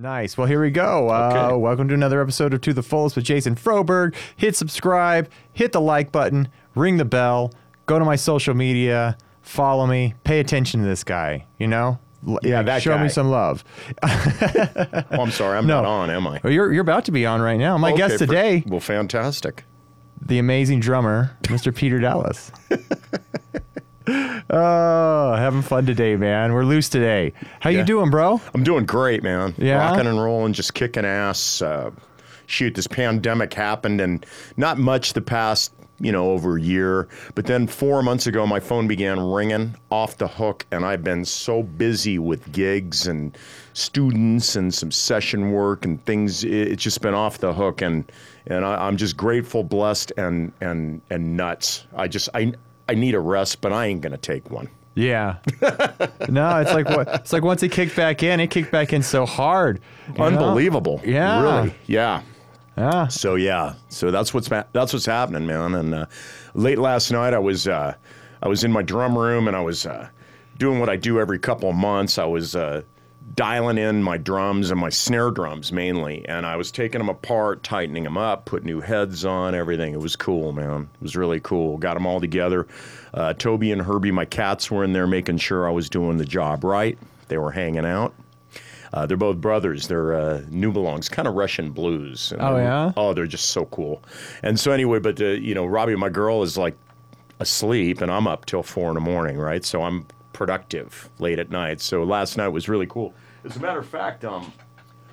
Nice. Well, here we go. Uh, welcome to another episode of To the Fullest with Jason Froberg. Hit subscribe, hit the like button, ring the bell, go to my social media, follow me, pay attention to this guy. You know, Yeah, that show me some love. Oh, I'm sorry, I'm No. not on, am I? Well, you're you're about to be on right now. My Okay, guest for- today, well, fantastic. the amazing drummer, Mr. Peter Dallas. oh, having fun today, man. We're loose today. How you doing, bro? I'm doing great, man. Yeah? Rocking and rolling, just kicking ass. Uh, shoot, this pandemic happened and not much the past, you know, over a year. But then four months ago, my phone began ringing off the hook, and I've been so busy with gigs and students and some session work and things. It's just been off the hook, and and I, I'm just grateful, blessed, and and and nuts. I just I I need a rest, but I ain't gonna take one. Yeah. no, it's like it's like once it kicked back in, it kicked back in so hard. you know? Unbelievable. Yeah. Really. Yeah. Yeah. So yeah, so that's what's that's what's happening, man. And uh, late last night, I was uh, I was in my drum room and I was uh, doing what I do every couple of months. I was uh, dialing in my drums and my snare drums mainly, and I was taking them apart, tightening them up, put new heads on, everything. It was cool, man. It was really cool. Got them all together. Uh, Toby and Herbie, my cats, were in there making sure I was doing the job right. They were hanging out. Uh, they're both brothers. They're uh, Nebelungs, kind of Russian blues. And Oh, yeah? Oh, they're just so cool. And so anyway, but uh, you know, Robbie, my girl, is like asleep, and I'm up till four in the morning, right? So I'm productive late at night. So last night was really cool. As a matter of fact, um,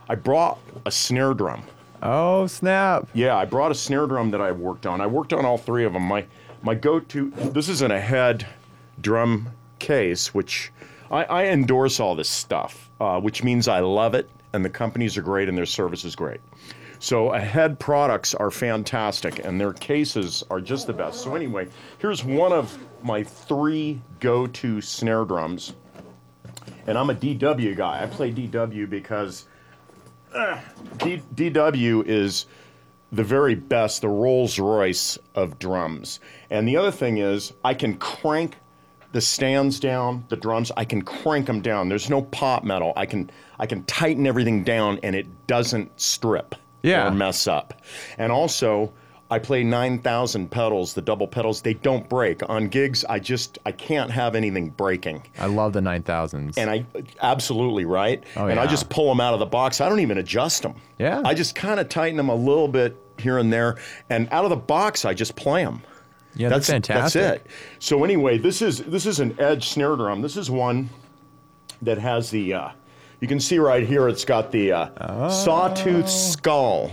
I brought a snare drum. Oh snap. Yeah, I brought a snare drum that I worked on. I worked on all three of them. My my go-to. This is an ahead drum case, which I, I endorse all this stuff, uh, which means I love it, and the companies are great, and their service is great. So ahead products are fantastic, and their cases are just the best. So anyway, here's one of my three go-to snare drums, and I'm a DW guy. I play DW because uh, D- DW is the very best, the Rolls Royce of drums. And the other thing is, I can crank the stands down, the drums. I can crank them down. There's no pop metal. I can I can tighten everything down, and it doesn't strip Yeah. or mess up. And also. I play 9,000 pedals, the double pedals, they don't break. On gigs, I just, I can't have anything breaking. I love the nine thousands. And I absolutely right. Oh, and I just pull them out of the box. I don't even adjust them. Yeah. I just kind of tighten them a little bit here and there, and out of the box, I just play them. yeah, that's, fantastic. That's it. So anyway, this is this is an edge snare drum. This is one that has the. Uh, you can see right here. It's got the uh, Oh. sawtooth skull.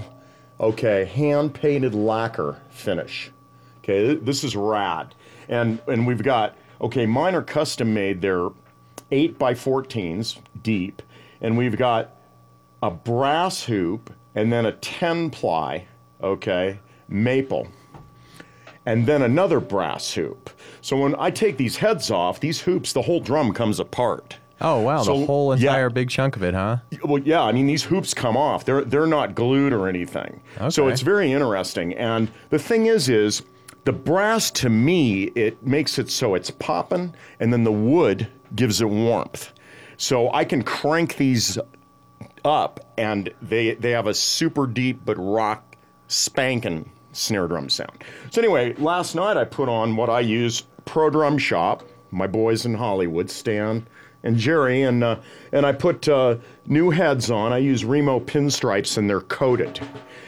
Okay, hand painted lacquer finish. Okay, th- this is rad, and and we've got okay. Mine are custom made. They're eight by 14s deep, and we've got a brass hoop and then a 10 ply, okay, maple, and then another brass hoop. So when I take these heads off, these hoops, the whole drum comes apart. Oh wow, So, the whole yeah. entire big chunk of it, huh? Well, yeah, I mean these hoops come off. They're they're not glued or anything. Okay. So it's very interesting. And the thing is, is the brass to me it makes it so it's popping, and then the wood gives it warmth. So I can crank these up, and they they have a super deep but rock spanking snare drum sound. So anyway, last night I put on what I use Pro Drum Shop, my boys in Hollywood, Stan and Jerry, and uh, and I put uh, new heads on. I use Remo pinstripes, and they're coated.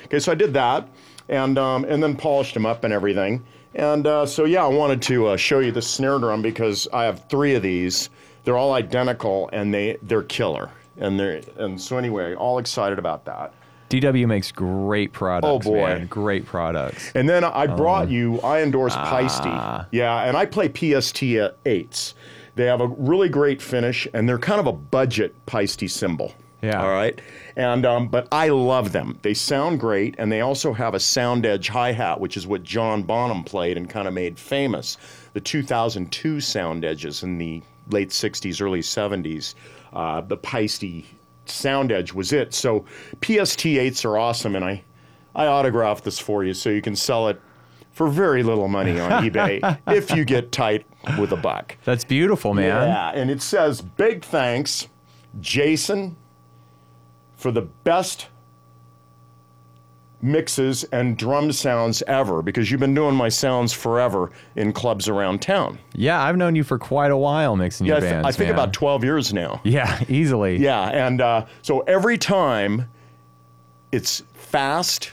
Okay, so I did that, and um, and then polished them up and everything. And uh, so yeah, I wanted to uh, show you the snare drum because I have three of these. They're all identical, and they they're killer. And they're and so anyway, all excited about that. DW makes great products. Oh, boy. man. great products. And then I Um, brought you, I endorse ah. Paiste. Yeah, and I play PST 8s. They have a really great finish, and they're kind of a budget Paiste cymbal. Yeah. All right. And um, but I love them. They sound great, and they also have a sound edge hi hat, which is what John Bonham played and kind of made famous. The 2002 sound edges in the late 60s, early 70s. Uh, the Paiste sound edge was it. So PST 8s are awesome, and I I autographed this for you so you can sell it for very little money on eBay if you get tight with a buck. That's beautiful, man. Yeah, and it says big thanks, Jason for the best mixes and drum sounds ever because you've been doing my sounds forever in clubs around town. Yeah, I've known you for quite a while mixing Yeah, your I, th- bands. I think man. about 12 years now. Yeah, easily. Yeah, and uh, so every time it's fast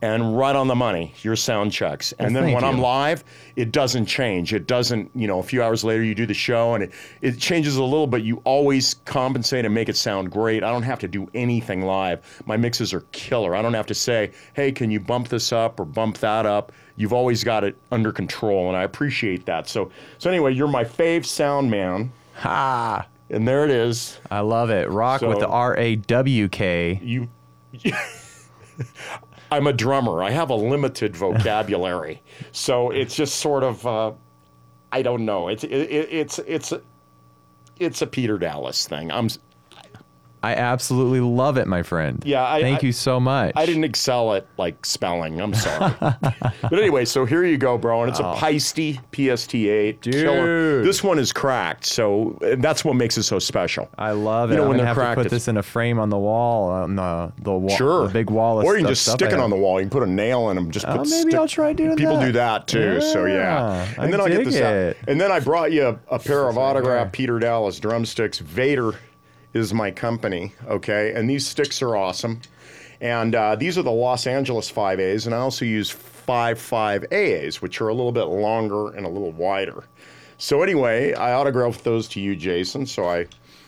and right on the money, your sound checks. And then thank when I'm live, it doesn't change. It doesn't, you know, a few hours later you do the show and it, it changes a little, but you always compensate and make it sound great. I don't have to do anything live. My mixes are killer. I don't have to say, hey, can you bump this up or bump that up? You've always got it under control, and I appreciate that. So, so anyway, you're my fave sound man, Ha! and there it is. I love it. Rock with the R A W K. you I'm a drummer. I have a limited vocabulary, so it's just sort of uh, I don't know. It's it, it, it's it's it's a Peter Dallas thing. I'm I absolutely love it, my friend. Yeah, I- Thank I- you so much. I didn't excel at like spelling. I'm sorry, but anyway, so here you go, bro, and it's a Paiste PST8 killer. Dude. This one is cracked, so uh, that's what makes it so special. I love it. You know, I'm when they're have cracked, to put this in a frame on the wall, on the the wall, Sure, the big wall. Or you can just stick it on the wall. You can put a nail in them. Just Oh, put maybe stick- I'll try doing that. People that. do that too. so yeah, Yeah, and I then I get this out. And then I brought you a, a pair of autographed. Peter Dallas drumsticks. Vater is my company. Okay, and these sticks are awesome. And uh, these are the Los Angeles 5As, and I also use 55AAs, which are a little bit longer and a little wider. So anyway, I autographed those to you, Jason. So I,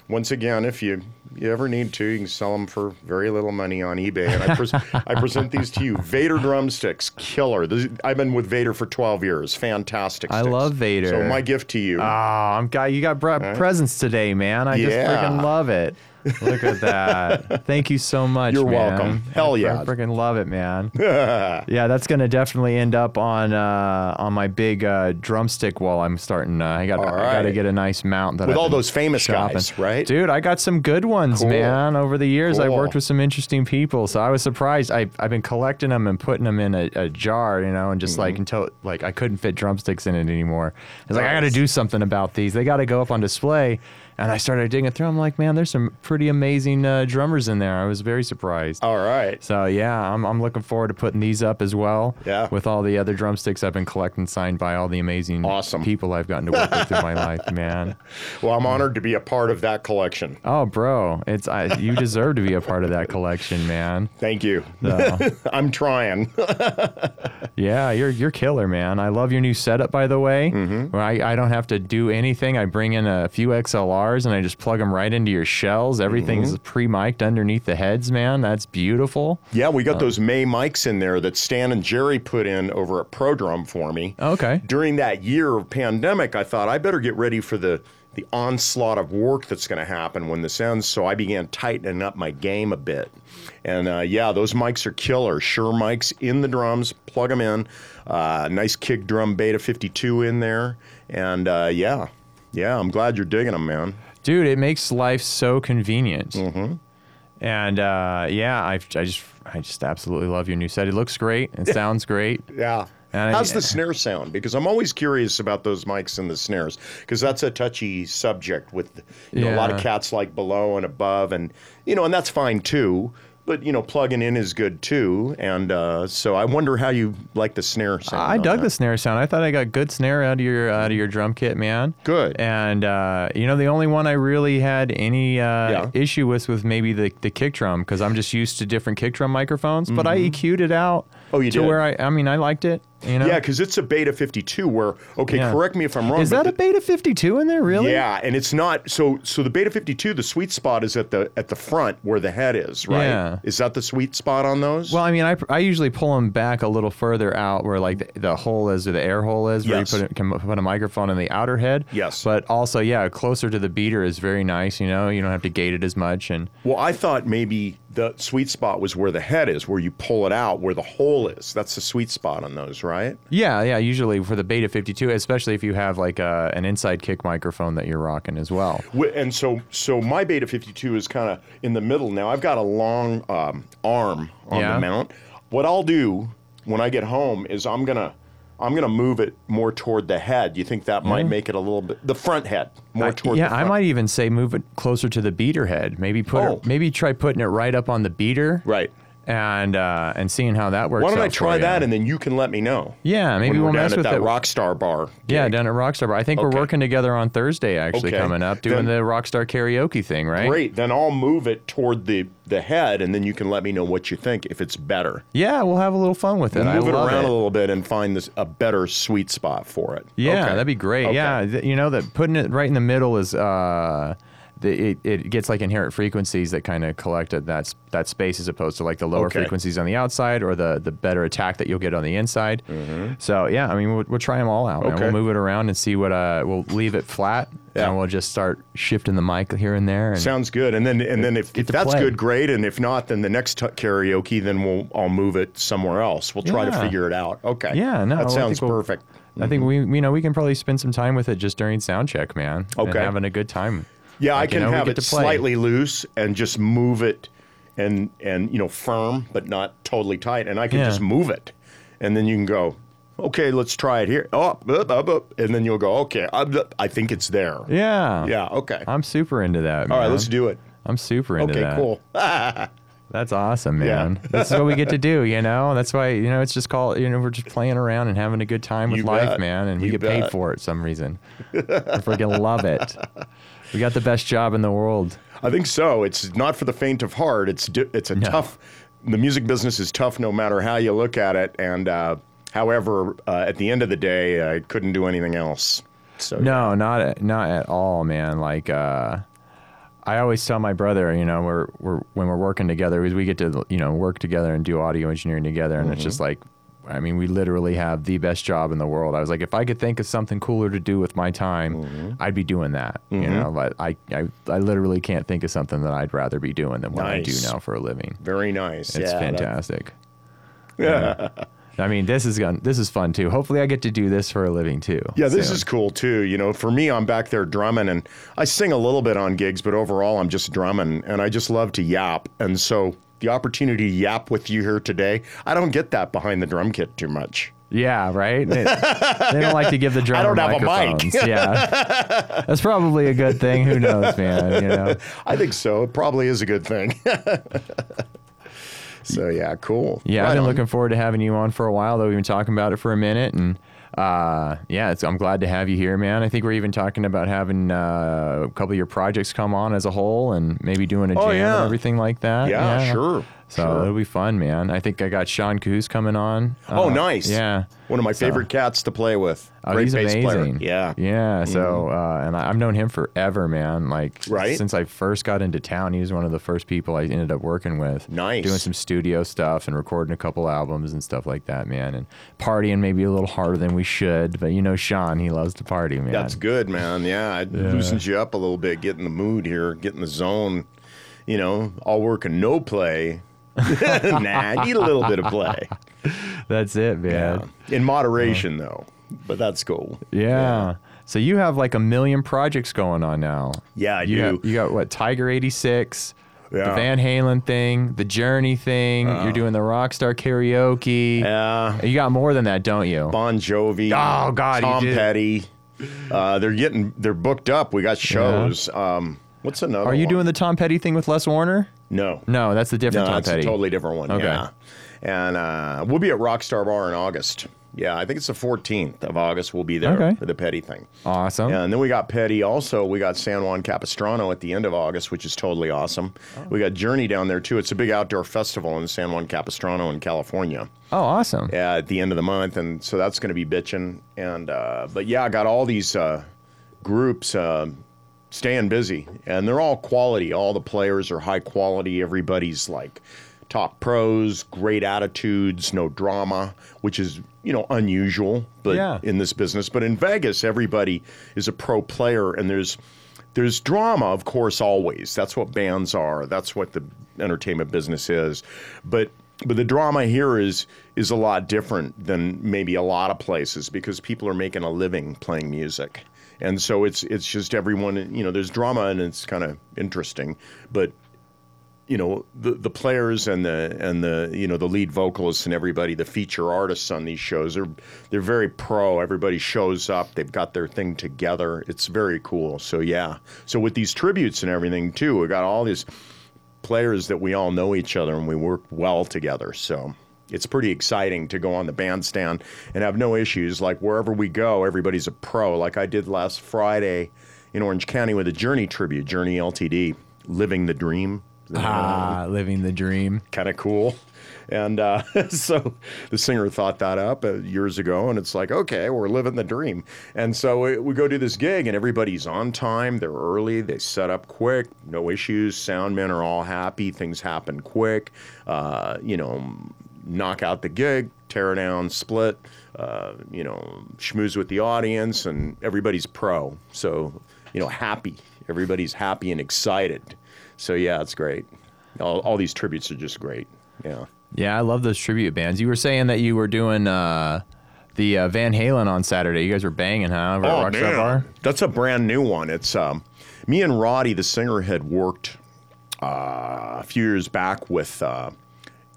once again, if you you ever need to, you can sell them for very little money on eBay. And I, pres- I present these to you. Vater drumsticks, killer. This, I've been with Vater for 12 years. Fantastic. I sticks. love Vater. So my gift to you. Oh, I'm got you got br- presents today, man. I just freaking love it. Look at that. Thank you so much. You're man. welcome. Hell yeah. I freaking love it, man. yeah, that's gonna definitely end up on uh, on my big uh, drumstick wall. I'm starting. Uh, I got All I got to get a nice mount that With I've all those famous shopping. guys, right? Dude, I got some good ones, Cool. man. Over the years, I've worked with some interesting people, so I was surprised. I I've been collecting them and putting them in a, a jar, you know, and just Mm-hmm. like until like I couldn't fit drumsticks in it anymore. I was like, I got to do something about these. They got to go up on display. And I started digging through. I'm like, man, there's some pretty amazing uh, drummers in there. I was very surprised. all right. So yeah, I'm, I'm looking forward to putting these up as well. Yeah. With all the other drumsticks I've been collecting, signed by all the amazing Awesome. people I've gotten to work with through my life, man. Well, I'm honored to be a part of that collection. Oh, bro, it's I, you deserve to be a part of that collection, man. Thank you. So, I'm trying. yeah, you're you're killer, man. I love your new setup, by the way. Mm-hmm. Where I, I don't have to do anything. I bring in a few XLRs and I just plug them right into your shells. Everything's Mm-hmm. pre-mic'd underneath the heads, man. That's beautiful. Yeah, we got those May mics in there that Stan and Jerry put in over at ProDrum for me. Okay. During that year of pandemic, I thought I better get ready for the the onslaught of work that's going to happen when this ends. So I began tightening up my game a bit. And uh, yeah, those mics are killer. Shure mics in the drums, plug them in. Uh, nice kick drum Beta 52 in there. And uh, yeah, yeah, I'm glad you're digging them, man. dude it makes life so convenient mm-hmm. and uh, yeah I, I just i just absolutely love your new set it looks great it sounds great Yeah. And I- How's the snare sound? Because I'm always curious about those mics and the snares, because that's a touchy subject. With you know, a lot of cats like below and above, and you know, and that's fine too. But you know, plugging in is good too. And uh, so I wonder how you like the snare sound. I dug that. the snare sound. I thought I got good snare out of your out of your drum kit, man. Good. And uh, you know, the only one I really had any uh, Yeah. issue with was maybe the the kick drum because I'm just used to different kick drum microphones. But I EQ'd it out. Mm-hmm. Oh, you to did? where I I mean I liked it. You know. Yeah, because it's a Beta 52. Where okay, Yeah. correct me if I'm wrong. Is that a Beta 52 in there? Really? Yeah, and it's not so. So the Beta 52, the sweet spot is at the at the front where the head is, right? Yeah. Is that the sweet spot on those? Well, I mean, I, I usually pull them back a little further out where like the, the hole is or the air hole is, where Yes. you put it, can put a microphone in the outer head. Yes. But also, yeah, closer to the beater is very nice. You know, you don't have to gate it as much, and Well, I thought maybe the sweet spot was where the head is, where you pull it out, where the hole is. That's the sweet spot on those, right? Yeah, yeah. Usually for the Beta 52, especially if you have like a, an inside kick microphone that you're rocking as well. And so, so my Beta 52 is kind of in the middle now. I've got a long um, arm on Yeah. the mount. What I'll do when I get home is I'm gonna I'm going to move it more toward the head. You think that might make it a little bit the front head more I- toward yeah, the I might even say move it closer to the beater head. Maybe put Oh. it, maybe try putting it right up on the beater. Right. And uh, and seeing how that works. Why don't I try you. that and then you can let me know. yeah, maybe we'll mess at with that. Rockstar bar. Yeah, gig. down at Rockstar. Bar. I think we're working together on Thursday, actually, Okay. coming up, doing Then- the Rockstar karaoke thing, right? Great. Then I'll move it toward the the head, and then you can let me know what you think if it's better. Yeah, we'll have a little fun with it. I move it around it. a little bit and find this a better sweet spot for it. Yeah, Okay. that'd be great. Okay. Yeah, th- you know that putting it right in the middle is uh, the, it, it gets like inherent frequencies that kind of collect at that that space as opposed to like the lower Okay. frequencies on the outside or the the better attack that you'll get on the inside. So yeah, I mean we'll, we'll try them all out. man. Mm-hmm. Okay. We'll move it around and see what uh we'll leave it flat Yeah. and we'll just start shifting the mic here and there. And Sounds good. And then and then if, if that's play. good, great. And if not, then the next t- karaoke, then we'll I'll move it somewhere else. We'll try to figure it out. Okay. Yeah, no, that sounds we'll- perfect. I think we you know we can probably spend some time with it just during sound check, man. and Okay. having a good time. Yeah, Like, I you can know, have it slightly loose and just move it, and and you know firm but not totally tight, and I can Yeah. just move it, and then you can go. Okay, let's try it here. Oh, up, up, up, up. and then you'll go. Okay, I'm, I think it's there. Yeah. Yeah. Okay. I'm super into that. Man. All right, let's do it. I'm super into Okay, that. Okay, cool. That's awesome, Yeah. man. this is what we get to do, you know. That's why you know it's just called you know we're just playing around and having a good time with You life, bet. man, and we You get paid for it some reason. I freaking love it. We got the best job in the world. I think so. It's not for the faint of heart. It's it's a tough. The music business is tough, no matter how you look at it. And uh, however, uh, at the end of the day, I couldn't do anything else. So No, not at, not at all, man. Like uh, I always tell my brother, you know, we're we're when we're working together, we get to you know work together and do audio engineering together, and it's Mm-hmm. just like. I mean, we literally have the best job in the world. I was like, if I could think of something cooler to do with my time, Mm-hmm. I'd be doing that. You know, but I, I, I literally can't think of something that I'd rather be doing than what I do now for a living. very nice. It's yeah, fantastic. Yeah. I mean, this is gon- this is fun too. Hopefully, I get to do this for a living too. Yeah, this soon. is cool too. You know, for me, I'm back there drumming and I sing a little bit on gigs, but overall, I'm just drumming and I just love to yap. And so the opportunity to yap with you here today, I don't get that behind the drum kit too much. Yeah, right. They, they don't like to give the drummer don't have a mic. microphones. yeah, that's probably a good thing. Who knows, man? You know. I think so. It probably is a good thing. so yeah, cool. Yeah, Right I've been on. looking forward to having you on for a while. Though we've been talking about it for a minute, and uh, yeah, it's, I'm glad to have you here, man. I think we're even talking about having uh, a couple of your projects come on as a whole, and maybe doing a jam Oh, yeah. and everything like that. Yeah, sure, So sure. it'll be fun, man. I think I got Sean Coos coming on. Oh, Uh, nice. Yeah. One of my favorite cats to play with. Oh, Great he's bass amazing. player. Yeah. Mm-hmm. Yeah. So, uh, and I, I've known him forever, man. Like, Right. since I first got into town, he was one of the first people I ended up working with. Nice. Doing some studio stuff and recording a couple albums and stuff like that, man. And partying maybe a little harder than we should, but you know, Sean, he loves to party, man. That's good, man. Yeah, it loosens you up a little bit, get in the mood here, get in the zone. You know, all work and no play. nah, need a little bit of play. That's it, man. In moderation, though. But that's cool. Yeah. So you have like a million projects going on now. Yeah, I you do. Got, you got what? Tiger eighty six. The Yeah. Uh-huh. Van Halen thing, the Journey thing. you're doing the Rockstar karaoke. Yeah. You got more than that, don't you? Bon Jovi. Oh, God, Tom. Petty. Uh, they're getting they're booked up. We got shows. Um, what's another? Are you one? doing the Tom Petty thing with Les Warner? No. No, that's the different No, Tom Petty. a totally different one. Okay. Yeah. And uh, we'll be at Rockstar Bar in August. Yeah, I think it's the 14th of August. We'll be there Okay. for the Petty thing. awesome. And then we got Petty. Also, we got San Juan Capistrano at the end of August, which is totally awesome. Oh. We got Journey down there too. It's a big outdoor festival in San Juan Capistrano in California. Oh, awesome. Yeah, at the end of the month, and so that's going to be bitching. And uh, but yeah, I got all these uh, groups uh, staying busy, and they're all quality. All the players are high quality. Everybody's like top pros, great attitudes, no drama, which is you know unusual, but Yeah. in this business. But in Vegas, everybody is a pro player, and there's there's drama, of course, always. That's what bands are. That's what the entertainment business is. But but the drama here is is a lot different than maybe a lot of places because people are making a living playing music. And so it's it's just everyone, you know, there's drama and it's kind of interesting, but you know the the players and the and the you know the lead vocalists and everybody the feature artists on these shows are they're very pro. Everybody shows up they've got their thing together. It's very cool. So yeah. So with these tributes and everything too we got all these players that we all know each other and we work well together. So it's pretty exciting to go on the bandstand and have no issues like wherever we go everybody's a pro like i did last friday in orange county with a journey tribute journey ltd living the dream Ah, living the dream. kind of cool. And uh, so the singer thought that up uh, years ago, and it's like, okay, we're living the dream. And so we, we go do this gig, and everybody's on time. They're early. They set up quick, no issues. Sound men are all happy. Things happen quick. Uh, you know, knock out the gig, tear down, split. Uh, you know, schmooze with the audience, and everybody's pro. So you know, happy. Everybody's happy and excited. So yeah, it's great. All, all these tributes are just great. Yeah. Yeah, I love those tribute bands. You were saying that you were doing uh, the uh, Van Halen on Saturday. You guys were banging, huh? Rockstar Bar? That's a brand new one. It's um, me and Roddy, the singer, had worked uh, a few years back with uh,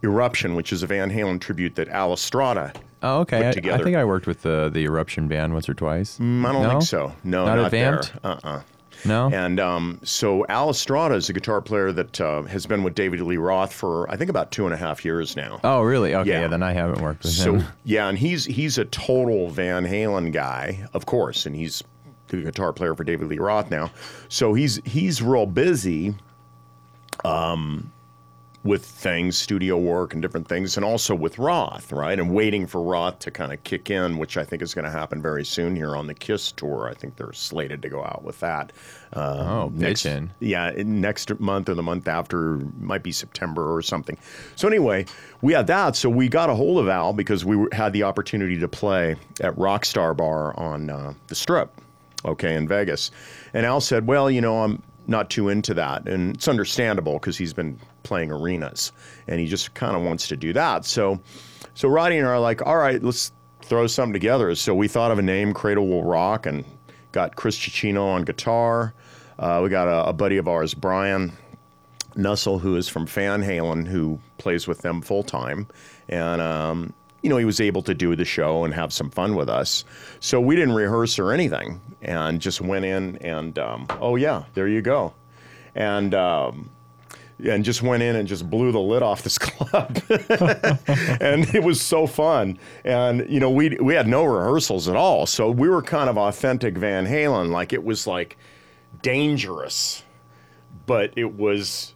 Eruption, which is a Van Halen tribute that Al Estrada. Oh, okay. put I, I think I worked with the the Eruption band once or twice. Mm, I don't No? think so. No, Not not, there. Uh-uh. No. And um, so Al Estrada is a guitar player that uh, has been with David Lee Roth for I think about two and a half years now. oh, really? Okay. Yeah. Yeah. Then I haven't worked with So him. So yeah, and he's he's a total Van Halen guy, of course, and he's the guitar player for David Lee Roth now. So he's he's real busy, um, with things, studio work and different things, and also with Roth, right? And waiting for Roth to kind of kick in, which I think is going to happen very soon here on the Kiss tour. I think they're slated to go out with that. Uh, Oh, next, bitchin'. yeah, next month or the month after might be September or something. So anyway, we had that. So we got a hold of Al because we had the opportunity to play at Rockstar Bar on uh, the Strip, okay, in Vegas. And Al said, "Well, you know, I'm not too into that, and it's understandable because he's been playing arenas, and he just kind of wants to do that." So, so Roddy and I are like, "All right, let's throw something together." So we thought of a name, Cradle Will Rock, and got Chris Cicino on guitar. Uh, we got a, a buddy of ours, Brian Nussel, who is from Van Halen, who plays with them full time, and um, you know he was able to do the show and have some fun with us. So we didn't rehearse or anything, and just went in and um, oh yeah, there you go, and. Um, and just went in and just blew the lid off this club, and it was so fun. And you know, we we had no rehearsals at all, so we were kind of authentic Van Halen. Like it was like dangerous, but it was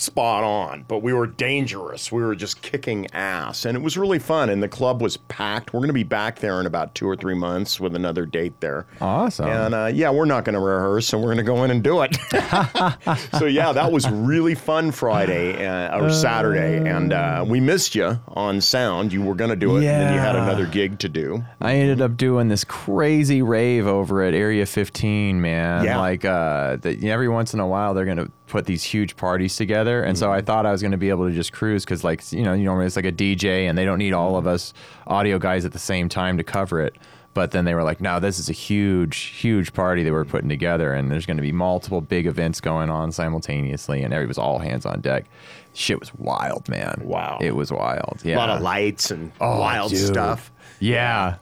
spot on. But we were dangerous. We were just kicking ass, and it was really fun. And the club was packed. We're going to be back there in about two or three months with another date there. Awesome. And uh, yeah, we're not going to rehearse, and we're going to go in and do it. so yeah, that was really fun Friday uh, or Saturday, and uh, we missed you on sound. You were going to do it, yeah. and then you had another gig to do. I ended up doing this crazy rave over at Area 15, man. Yeah. Like, uh, that every once in a while they're gonna put these huge parties together, and Mm-hmm. so I thought I was gonna be able to just cruise because, like, you know, you normally it's like a DJ, and they don't need all of Mm-hmm. us audio guys at the same time to cover it. But then they were like, "No, this is a huge, huge party that we're putting together, and there's going to be multiple big events going on simultaneously, and it was all hands on deck." Shit was wild, man. Wow. it was wild. Yeah, A lot of lights and Oh, wild dude. stuff Yeah,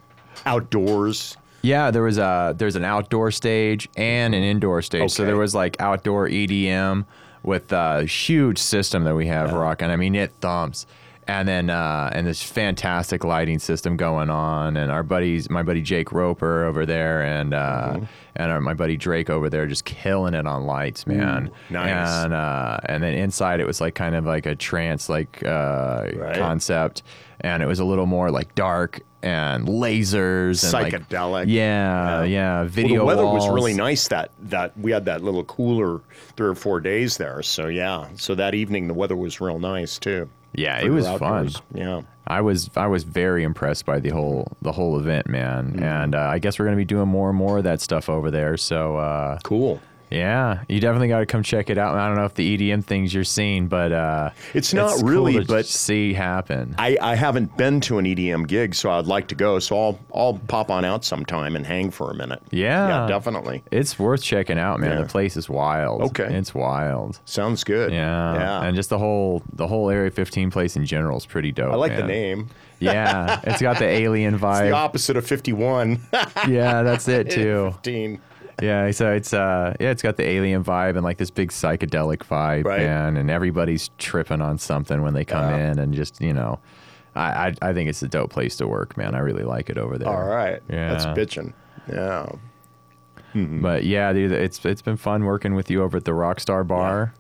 outdoors. Yeah, there was a there's an outdoor stage and an indoor stage. So there was like outdoor EDM with a huge system that we have rocking. I mean, it thumps. And then uh, and this fantastic lighting system going on, and our buddies, my buddy Jake Roper over there, and uh, Mm-hmm. and our, my buddy Drake over there, just killing it on lights, man. nice. And uh, and then inside it was like kind of like a trance like uh, Right. concept, and it was a little more like dark and lasers and like- Psychedelic. yeah, yeah. Well, Video the weather was really nice that that we had that little cooler three or four days there. So yeah, so that evening the weather was real nice too. Yeah, it was your fun. Yeah. I was I was very impressed by the whole the whole event, man. Mm-hmm. And uh, I guess we're gonna be doing more and more of that stuff over there. So uh, Cool. Yeah, you definitely got to come check it out. I don't know if the EDM things you're seeing, but uh, It's not cool really, to but- see happen. I, I haven't been to an EDM gig, so I'd like to go. So I'll I'll pop on out sometime and hang for a minute. Yeah. yeah, definitely. It's worth checking out, man. Yeah. The place is wild. Okay. it's wild. Sounds good. Yeah, yeah. and just the whole the whole Area 15 place in general is pretty dope. I like the name. Yeah, it's got the alien The vibe. opposite of 51. yeah, that's it too. 15. Yeah, so it's uh yeah, it's got the alien vibe and like this big psychedelic vibe, Right. man, and everybody's tripping on something when they come Yeah. in and just, you know, I, I I think it's a dope place to work, man. I really like it over there. All right. Yeah. That's bitching. Yeah. But yeah, dude, it's it's been fun working with you over at the Rockstar Bar.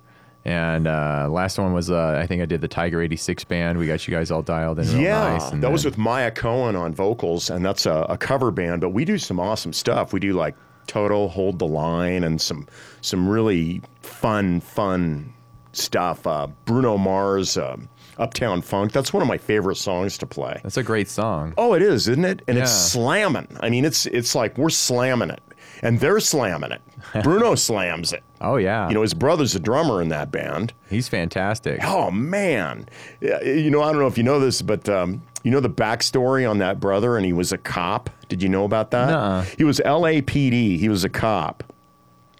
And uh, last one was uh, I think I did the Tiger 86 band. We got you guys all dialed in real Yeah, nice. that was with Maya Cohen on vocals, and that's a, a cover band. But we do some awesome stuff. We do like Toto, Hold the Line, and some some really fun, fun stuff. Uh, Bruno Mars, um, Uptown Funk. That's one of my favorite songs to play. That's a great song. Oh, it is, isn't it? And it's slamming. I mean, it's it's like we're slamming it, and they're slamming it. Bruno slams it. Oh yeah. You know, his brother's a drummer in that band. he's fantastic. Oh man, Yeah, you know I don't know if you know this, but um, you know the backstory on that brother, and he was a cop. Did you know about that? Nuh-uh. He was LAPD. He was a cop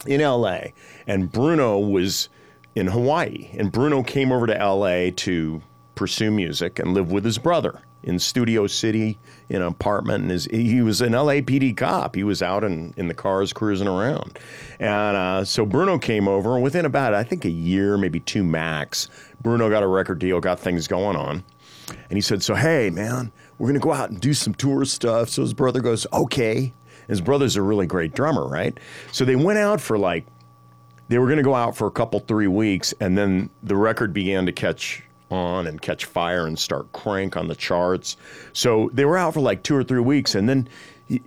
in LA, and Bruno was in Hawaii, and Bruno came over to LA to pursue music and live with his brother in Studio City in an apartment. And his, he was an LAPD cop. He was out in, in the cars cruising around. And uh, so Bruno came over, and within about, I think, a year, maybe two max, Bruno got a record deal, got things going on. And he said, So, hey, man, we're going to go out and do some tour stuff. So his brother goes, Okay. His brother's a really great drummer, right? So they went out for like, they were going to go out for a couple, three weeks. And then the record began to catch on and catch fire and start crank on the charts. So they were out for like two or three weeks. And then he,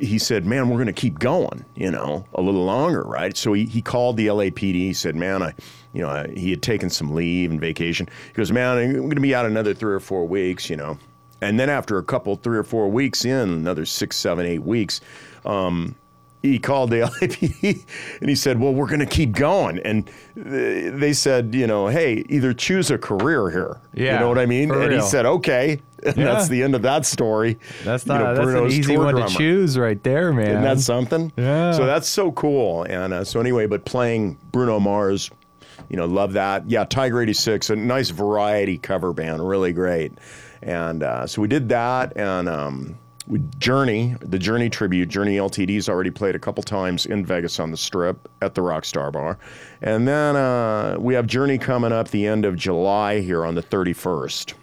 he said, Man, we're going to keep going, you know, a little longer, right? So he, he called the LAPD. He said, Man, I, you know, he had taken some leave and vacation. He goes, Man, I'm going to be out another three or four weeks, you know. And then after a couple, three or four weeks in, another six, seven, eight weeks, um, he called the LAPD and he said, "Well, we're going to keep going." And they said, "You know, hey, either choose a career here." Yeah, you know what I mean? And he said, "Okay." And Yeah. that's the end of that story. That's You not know, that's Bruno's an easy one drummer. to choose right there, man. Isn't that something? Yeah. So that's so cool. And uh, so anyway, but playing Bruno Mars, you know, love that. Yeah, Tiger 86, a nice variety cover band, really great. And uh, so we did that, and um, we Journey, the Journey tribute. Journey LTD's already played a couple times in Vegas on the Strip at the Rockstar Bar, and then uh, we have Journey coming up the end of July here on the 31st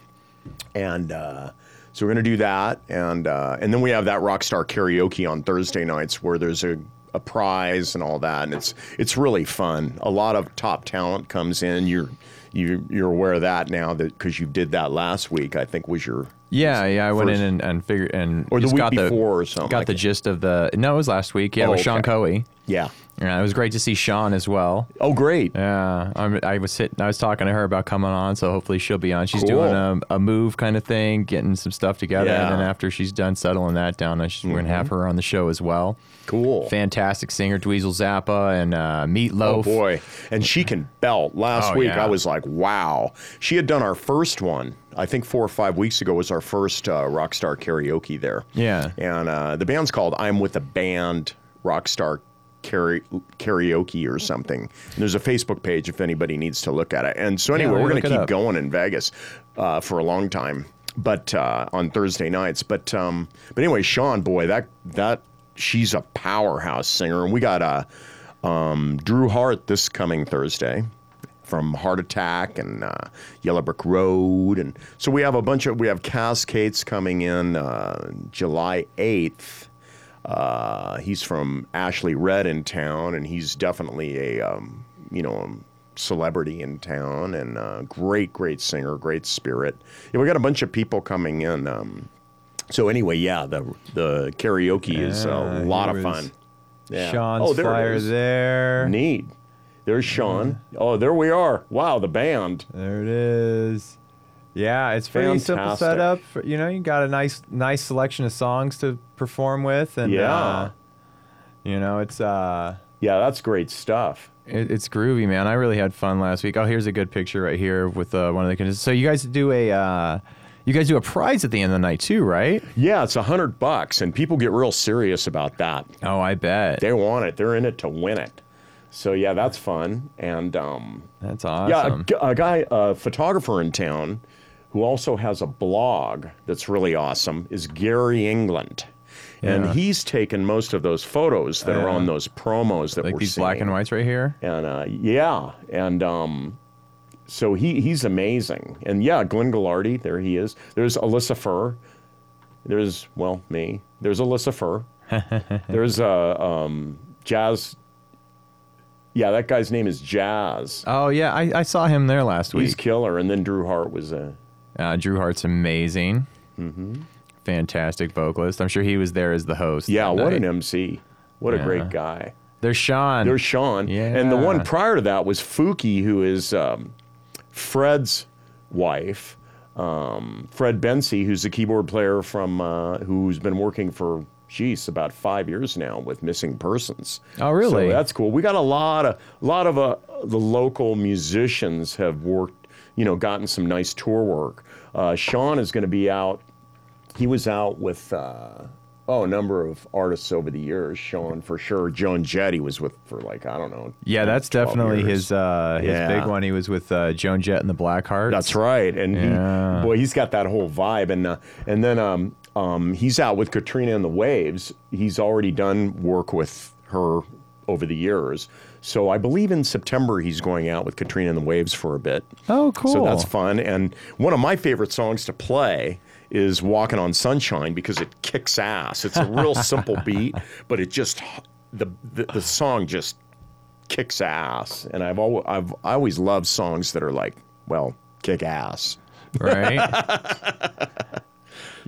and uh, so we're gonna do that, and uh, and then we have that Rockstar karaoke on Thursday nights where there's a, a prize and all that, and it's it's really fun. A lot of top talent comes in. You're you you're aware of that now that because you did that last week. I think was your Yeah, yeah. I went in and, and figured and Or the week got before the, or something Got like the it. gist of the. No, it was last week. Yeah, Oh, with Sean okay. Coey. yeah. Yeah, it was great to see Sean as well. Oh, great. Yeah, I'm, I was sitting. I was talking to her about coming on, so hopefully she'll be on. She's Cool. doing a, a move kind of thing, getting some stuff together, and then after she's done settling that down, I sh- we're gonna have mm-hmm. her on the show as well. Cool. Fantastic singer, Dweezil Zappa and uh, Meatloaf. Oh boy, and she can belt. Last Oh, week yeah. I was like, wow. She had done our first one. I think four or five weeks ago was our first uh, Rockstar karaoke there. Yeah. And uh, the band's called I'm with a Band Rockstar Kara- Karaoke or something. And there's a Facebook page if anybody needs to look at it. And so anyway, Yeah, we're going to keep up. going in Vegas uh, for a long time, but uh, on Thursday nights. But um, but anyway, Sean, boy, that that she's a powerhouse singer, and we got uh, um, Drew Hart this coming Thursday from Heart Attack and uh, Yellow Brick Road, and so we have a bunch of we have Cascades coming in uh, July eighth. Uh, he's from Ashley Red in town, and he's definitely a um, you know um, celebrity in town, and uh, great, great singer, great spirit. Yeah, we got a bunch of people coming in. Um, so anyway, yeah, the the karaoke is a lot of fun. Yeah. Sean's oh, there flyer there. Neat. There's Sean. Oh, there we are. Wow, the band. There it is. Yeah, it's pretty simple setup. For, you know, you got a nice, nice selection of songs to perform with, and Yeah. uh, you know, it's uh, Yeah, that's great stuff. It, it's groovy, man. I really had fun last week. Oh, here's a good picture right here with uh, one of the contestants. So you guys do a, uh, you guys do a prize at the end of the night too, right? Yeah, it's a hundred bucks, and people get real serious about that. Oh, I bet. They want it. They're in it to win it. So yeah, that's fun. And um, That's awesome. yeah, a, a, guy, a photographer in town, who also has a blog that's really awesome, is Gary England. And he's taken most of those photos that are on those promos that like we're these seeing. black and whites right here. And uh, yeah, and um, so he he's amazing. And yeah, Glenn Gallardi, there he is. There's Alyssa Furr. There's well me. There's Alyssa Furr. There's uh, um, Jazz. Yeah, that guy's name is Jazz. Oh yeah, I, I saw him there last week. He's killer. And then Drew Hart was uh, Uh, Drew Hart's amazing. Mm-hmm. Fantastic vocalist. I'm sure he was there as the host. yeah, what an. MC. What a great guy. There's Sean. There's Sean. Yeah. And the one prior to that was Fuki, who is um, Fred's wife. Um, Fred Bency, who's a keyboard player from, uh, who's been working for, geez, about five years now with Missing Persons. Oh, really? So that's cool. We got a lot of, a lot of uh, the local musicians have worked, you know, gotten some nice tour work. Uh, Sean is going to be out. He was out with, uh, oh, a number of artists over the years. Sean for sure. Joan Jett, he was with for like I don't know. yeah, that's definitely years. his uh, his Yeah. big one. He was with uh, Joan Jett and the Blackhearts. That's right, and Yeah. he, boy, he's got that whole vibe, and uh, and then um, um, he's out with Katrina and the Waves. He's already done work with her over the years, so I believe in September he's going out with Katrina and the Waves for a bit. Oh, cool. So that's fun, and one of my favorite songs to play is "Walking on Sunshine" because it kicks ass. It's a real simple beat, but it just the, the the song just kicks ass, and I've always I've I always loved songs that are like well kick ass. right.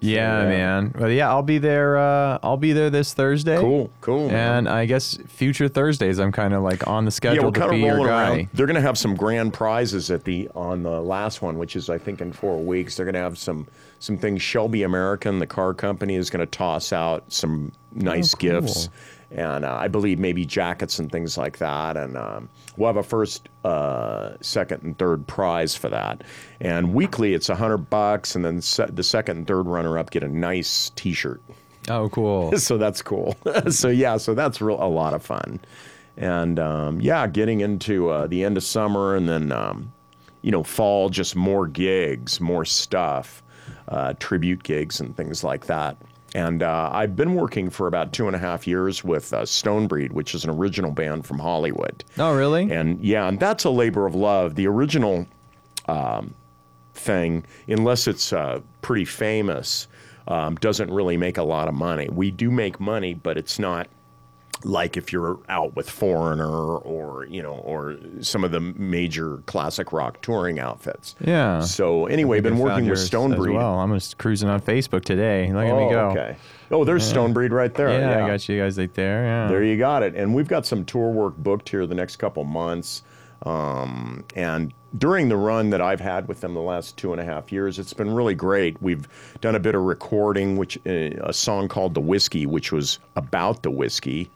yeah, yeah. man. Well, yeah, I'll be there. Uh, I'll be there this Thursday. Cool, cool. man. And I guess future Thursdays, I'm kind of like on the schedule yeah, we're to kind be of your rolling guy. around. They're going to have some grand prizes at the on the last one, which is I think in four weeks. They're going to have some some things. Shelby American, the car company, is going to toss out some nice Oh, cool. gifts, and uh, I believe maybe jackets and things like that. And um, we'll have a first, uh, second, and third prize for that. And weekly, it's a hundred bucks, and then se- the second and third runner up get a nice T-shirt. Oh, cool. so that's cool. so yeah, so that's real a lot of fun, and um, yeah, getting into uh, the end of summer and then um, you know fall, just more gigs, more stuff, uh, tribute gigs and things like that. And uh, I've been working for about two and a half years with uh, Stonebreed, which is an original band from Hollywood. Oh, really? And yeah, and that's a labor of love. The original um, thing, unless it's uh, pretty famous, um, doesn't really make a lot of money. We do make money, but it's not like if you're out with Foreigner or you know or some of the major classic rock touring outfits. Yeah. So anyway, been working with Stonebreed. Well, I'm just cruising on Facebook today. Look at oh, me go. okay. Oh, there's Stonebreed right there. Yeah, I got you guys right there. Yeah. There you got it. And we've got some tour work booked here the next couple months. Um, and during the run that I've had with them the last two and a half years, it's been really great. We've done a bit of recording, which uh, a song called "The Whiskey," which was about the whiskey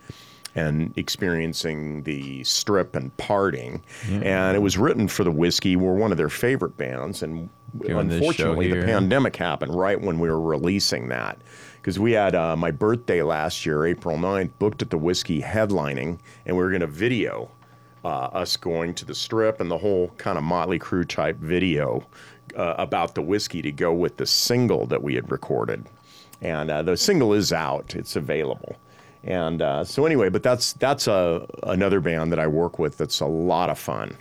and experiencing the strip and parting. And it was written for the whiskey. We're one of their favorite bands, and Doing unfortunately, the pandemic happened right when we were releasing that. Because we had uh, my birthday last year, April 9th, booked at the Whiskey headlining, and we were going to video uh, us going to the strip and the whole kind of Motley Crue type video uh, about the whiskey to go with the single that we had recorded. And uh, the single is out, it's available. And uh, so anyway, but that's that's a another band that I work with that's a lot of fun.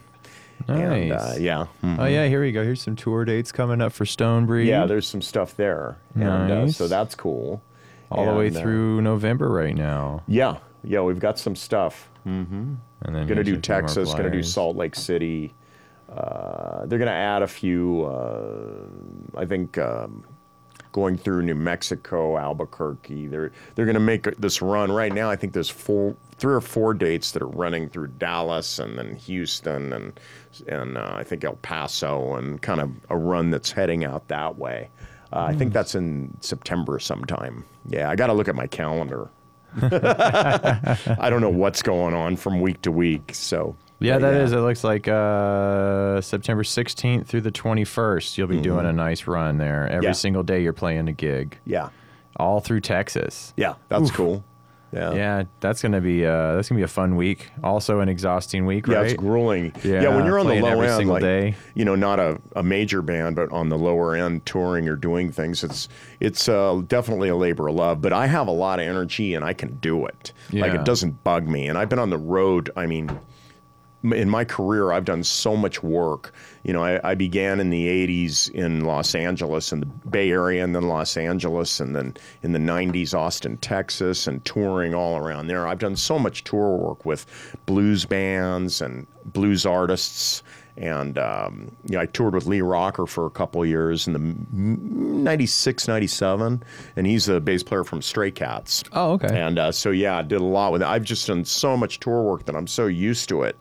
And uh, Nice. yeah, mm. Oh yeah, here we go. Here's some tour dates coming up for Stonebreed. yeah, there's some stuff there, and uh, so that's cool. all the way And, through November right now. yeah, yeah, we've got some stuff. And then Going to do a few more Texas. Going to do. Salt Lake City. Uh, they're going to add a few. Uh, I think um, going through New Mexico, Albuquerque. They're they're going to make this run right now. I think there's four, three or four dates that are running through Dallas and then Houston and and uh, I think El Paso and kind of a run that's heading out that way. Uh, I think that's in September sometime. Yeah, I got to look at my calendar. I don't know what's going on from week to week. So Yeah, that is. It looks like uh, September 16th through the 21st. You'll be doing a nice run there. Every Mm-hmm. Yeah. single day you're playing a gig, Yeah, all through Texas. yeah, that's cool. Yeah. Yeah, that's gonna be uh, that's gonna be a fun week. Also an exhausting week, Yeah, right? it's grueling. Yeah, when you're on the low every end, single like, day. you know, not a, a major band, but on the lower end, touring or doing things, it's it's uh, definitely a labor of love. But I have a lot of energy and I can do it. Like it doesn't bug me. And I've been on the road. I mean, in my career, I've done so much work. You know, I, I began in the 80s in Los Angeles and the Bay Area, and then Los Angeles, and then in the 90s, Austin, Texas, and touring all around there. I've done so much tour work with blues bands and blues artists. And um, you know, I toured with Lee Rocker for a couple of years in the 96, 97, and he's a bass player from Stray Cats. Oh, okay. And uh, so yeah, I did a lot with it. I've just done so much tour work that I'm so used to it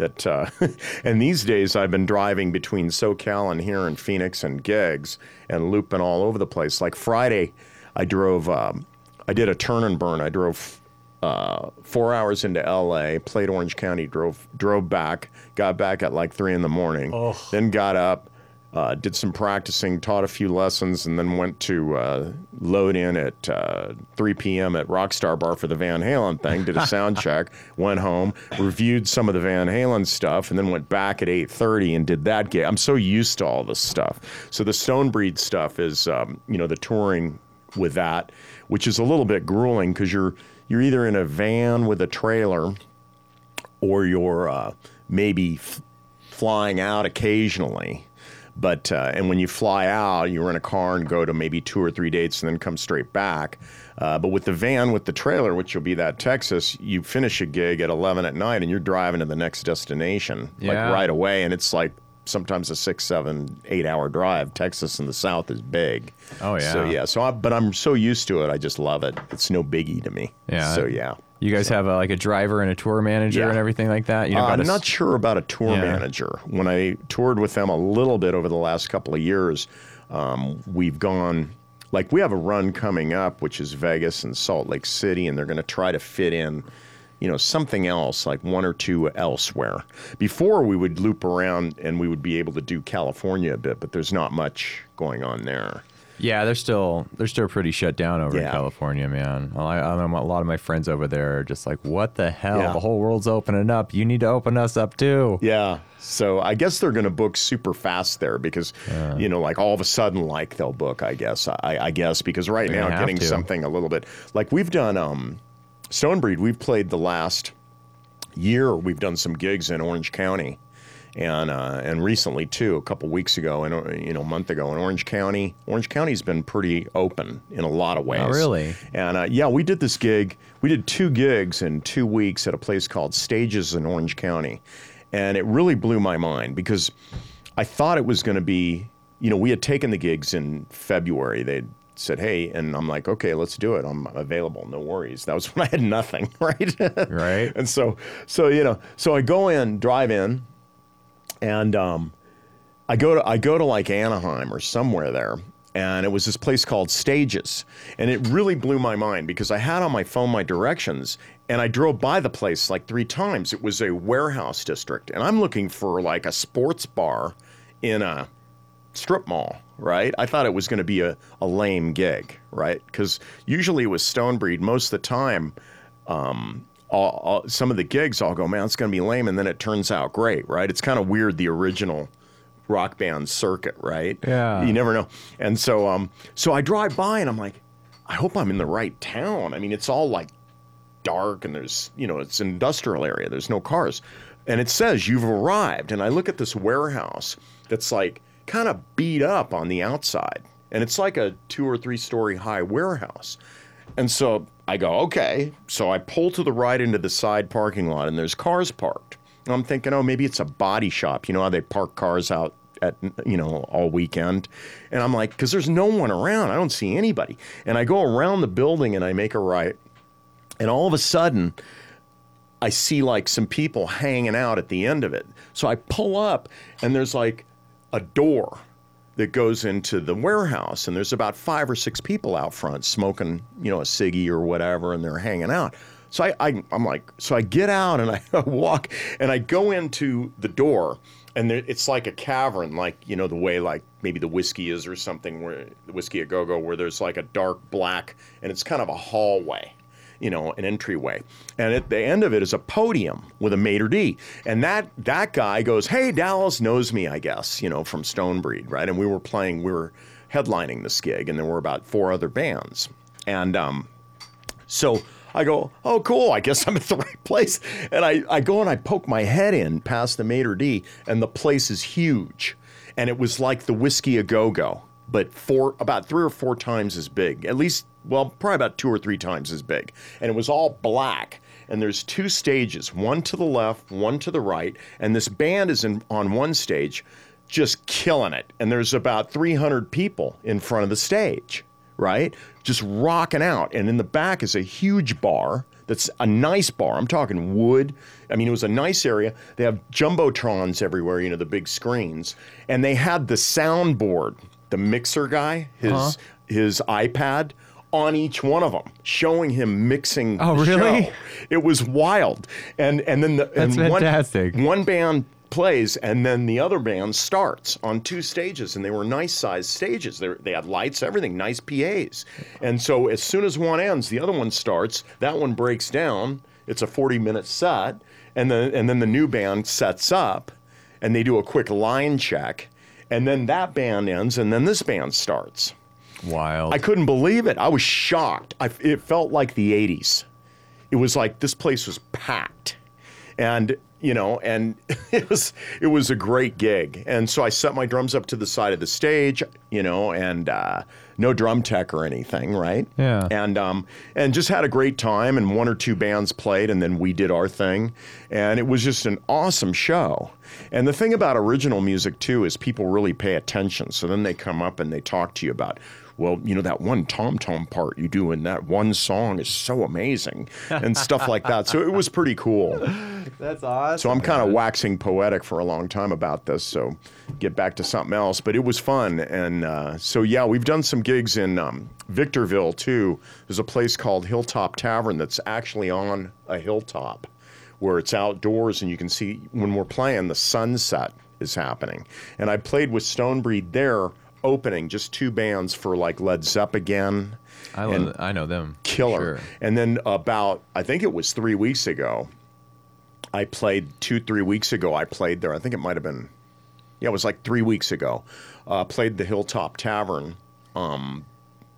that uh, and these days I've been driving between SoCal and here in Phoenix and gigs and looping all over the place. Like Friday, I drove. Um, I did a turn and burn. I drove uh, four hours into L.A., played Orange County, drove drove back, got back at like three in the morning, then got up. Uh, did some practicing, taught a few lessons, and then went to uh, load in at uh, 3 p.m. at Rockstar Bar for the Van Halen thing. Did a sound check, went home, reviewed some of the Van Halen stuff, and then went back at 8:30 and did that gig. I'm so used to all this stuff. So the Stonebreed stuff is, um, you know, the touring with that, which is a little bit grueling because you're you're either in a van with a trailer or you're uh, maybe f- flying out occasionally. But uh, and when you fly out, you rent a car and go to maybe two or three dates and then come straight back. Uh, but with the van with the trailer, which will be that Texas, you finish a gig at 11 at night and you're driving to the next destination Yeah. like right away, and it's like sometimes a six, seven, eight hour drive. Texas in the south is big. Oh, yeah. So yeah. So I, but I'm so used to it. I just love it. It's no biggie to me. Yeah. So yeah. You guys have a, like a driver and a tour manager Yeah. and everything like that. You don't Uh, I'm s- not sure about a tour Yeah. manager. When I toured with them a little bit over the last couple of years, um, we've gone like we have a run coming up, which is Vegas and Salt Lake City, and they're going to try to fit in, you know, something else like one or two elsewhere. Before we would loop around and we would be able to do California a bit, but there's not much going on there. Yeah, they're still they're still pretty shut down over in California, man. I, I know a lot of my friends over there are just like, "What the hell? Yeah. The whole world's opening up. You need to open us up too." Yeah. So I guess they're going to book super fast there because, you know, like all of a sudden, like they'll book. I guess. I, I guess because right They're now, getting to. something a little bit like we've done. Um, Stonebreed. We've played the last year. We've done some gigs in Orange County, and uh, and recently too, a couple weeks ago, and uh, you know, a month ago in Orange County. Orange County's been pretty open in a lot of ways. Oh, really? And uh, yeah, we did this gig. We did two gigs in two weeks at a place called Stages in Orange County. And it really blew my mind because I thought it was going to be, you know, we had taken the gigs in February. They'd said, hey, and I'm like, okay, let's do it. I'm available. No worries. That was when I had nothing, right? Right. and so, so, you know, so I go in, drive in, and um, I go to I go to like Anaheim or somewhere there, and it was this place called Stages, and it really blew my mind because I had on my phone my directions, and I drove by the place like three times. It was a warehouse district, and I'm looking for like a sports bar in a strip mall, right? I thought it was going to be a, a lame gig, right? Because usually it with Stonebreed, most of the time, um, all, all, some of the gigs, I'll go, man, it's going to be lame, and then it turns out great, right? It's kind of weird, the original rock band circuit, right? Yeah. You never know. And so, um, so I drive by, and I'm like, I hope I'm in the right town. I mean, it's all like dark, and there's, you know, it's an industrial area. There's no cars, and it says you've arrived. And I look at this warehouse that's like kind of beat up on the outside, and it's like a two or three story high warehouse. And so I go, okay. So I pull to the right into the side parking lot, and there's cars parked. And I'm thinking, oh, maybe it's a body shop. You know how they park cars out at you know all weekend, and I'm like, because there's no one around. I don't see anybody. And I go around the building and I make a right, and all of a sudden, I see like some people hanging out at the end of it. So I pull up, and there's like a door that goes into the warehouse, and there's about five or six people out front smoking, you know, a ciggy or whatever, and they're hanging out. So I, I I'm like, so I get out and I walk and I go into the door, and there, it's like a cavern, like you know the way like maybe the Whisky is or something, where the Whisky a Go Go, where there's like a dark black, and it's kind of a hallway you know, an entryway. And at the end of it is a podium with a maitre d. And that that guy goes, "Hey, Dallas knows me, I guess, you know, from Stonebreed, right?" And we were playing, we were headlining this gig, and there were about four other bands. And um, so I go, "Oh, cool! I guess I'm at the right place." And I I go and I poke my head in past the maitre d, and the place is huge, and it was like the Whisky a Go Go. But four, about three or four times as big, at least well, probably about two or three times as big. And it was all black. And there's two stages, one to the left, one to the right. And this band is in, on one stage just killing it. And there's about 300 people in front of the stage, right? Just rocking out. And in the back is a huge bar that's a nice bar. I'm talking wood. I mean, it was a nice area. They have jumbotrons everywhere, you know, the big screens. And they had the soundboard, the mixer guy, his Uh-huh. his iPad on each one of them, showing him mixing. Oh, really? show. It was wild. And and then the That's and one- fantastic. One, band plays and then the other band starts on two stages and they were nice sized stages they, they had lights everything nice pas and so as soon as one ends the other one starts that one breaks down it's a 40 minute set and then and then the new band sets up and they do a quick line check and then that band ends and then this band starts Wild. I couldn't believe it. I was shocked. I, it felt like the 80s. It was like this place was packed. And, you know, and it was it was a great gig. And so I set my drums up to the side of the stage, you know, and uh, no drum tech or anything, right? Yeah. And um and just had a great time and one or two bands played and then we did our thing. And it was just an awesome show. And the thing about original music too is people really pay attention. So then they come up and they talk to you about well, you know, that one tom tom part you do in that one song is so amazing and stuff like that. So it was pretty cool. That's awesome. So I'm kind of waxing poetic for a long time about this. So get back to something else. But it was fun. And uh, so, yeah, we've done some gigs in um, Victorville too. There's a place called Hilltop Tavern that's actually on a hilltop where it's outdoors and you can see when we're playing, the sunset is happening. And I played with Stonebreed there opening just two bands for like Led Zepagain. I, love, I know them. Killer. sure. And then about, I think it was three weeks ago, I played two, three weeks ago. I played there. I think it might have been, yeah, it was like three weeks ago. Uh, played the Hilltop Tavern um,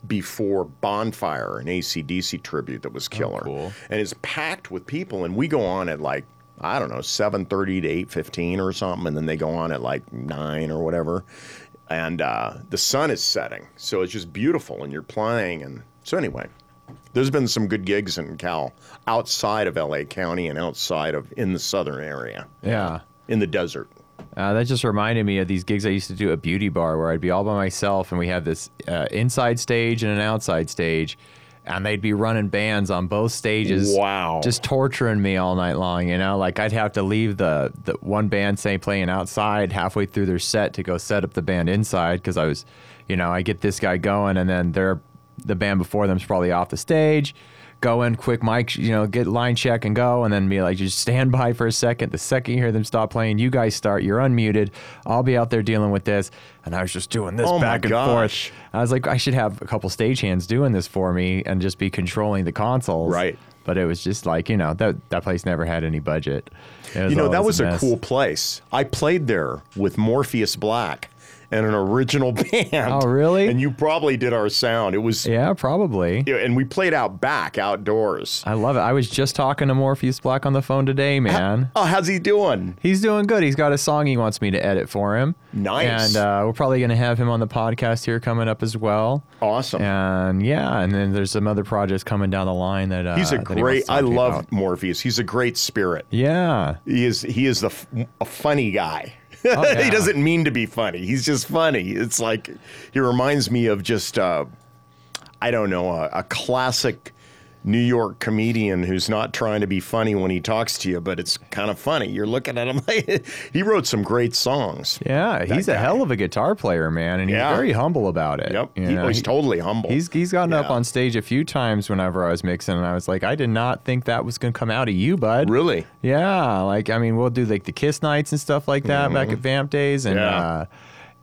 before Bonfire, an AC/DC tribute that was killer. cool. And it's packed with people. And we go on at like, I don't know, 7.30 to 8.15 or something. And then they go on at like 9 or whatever. And uh, the sun is setting. So it's just beautiful. And you're playing. And so anyway, there's been some good gigs in Cal outside of LA County and outside of in the southern area, Yeah. in the desert. Uh, that just reminded me of these gigs I used to do at Beauty Bar where I'd be all by myself and we had this uh, inside stage and an outside stage. And they'd be running bands on both stages. Wow. Just torturing me all night long, you know? Like I'd have to leave the, the one band, say, playing outside halfway through their set to go set up the band inside because I was, you know, I get this guy going and then they're, the band before them's probably off the stage. Go in, quick mic, you know, get line check and go, and then be like, just stand by for a second. The second you hear them stop playing, you guys start. You're unmuted. I'll be out there dealing with this, and I was just doing this Oh back and gosh. forth. I was like, I should have a couple stagehands doing this for me and just be controlling the consoles. Right. But it was just like, you know, that that place never had any budget. You know, that was a mess. cool place. I played there with Morpheus Black and an original band. Oh, really? And you probably did our sound. It was, Yeah, probably. yeah, and we played out back, outdoors. I love it. I was just talking to Morpheus Black on the phone today, man. Oh, how's he doing? He's doing good. He's got a song he wants me to edit for him. Nice. And uh, we're probably going to have him on the podcast here coming up as well. Awesome. And yeah, and then there's some other projects coming down the line that uh, He's a he great. to I love about. Morpheus. He's a great spirit. Yeah. He is. He is the f- a funny guy. Oh, yeah. he doesn't mean to be funny. He's just funny. It's like he reminds me of just uh, I don't know a, a classic New York comedian who's not trying to be funny when he talks to you, but it's kind of funny. You're looking at him like he wrote some great songs. Yeah, he's a hell of a guitar player, man, and he's Yeah. very humble about it. Yep. you know, he's he- totally humble. He's he's gotten up on stage a few times whenever I was mixing, and I was like, I did not think that was gonna come out of you, bud. really. Yeah, like I mean, we'll do like the Kiss nights and stuff like that back at Vamp'd days, and Mm-hmm. Yeah. uh,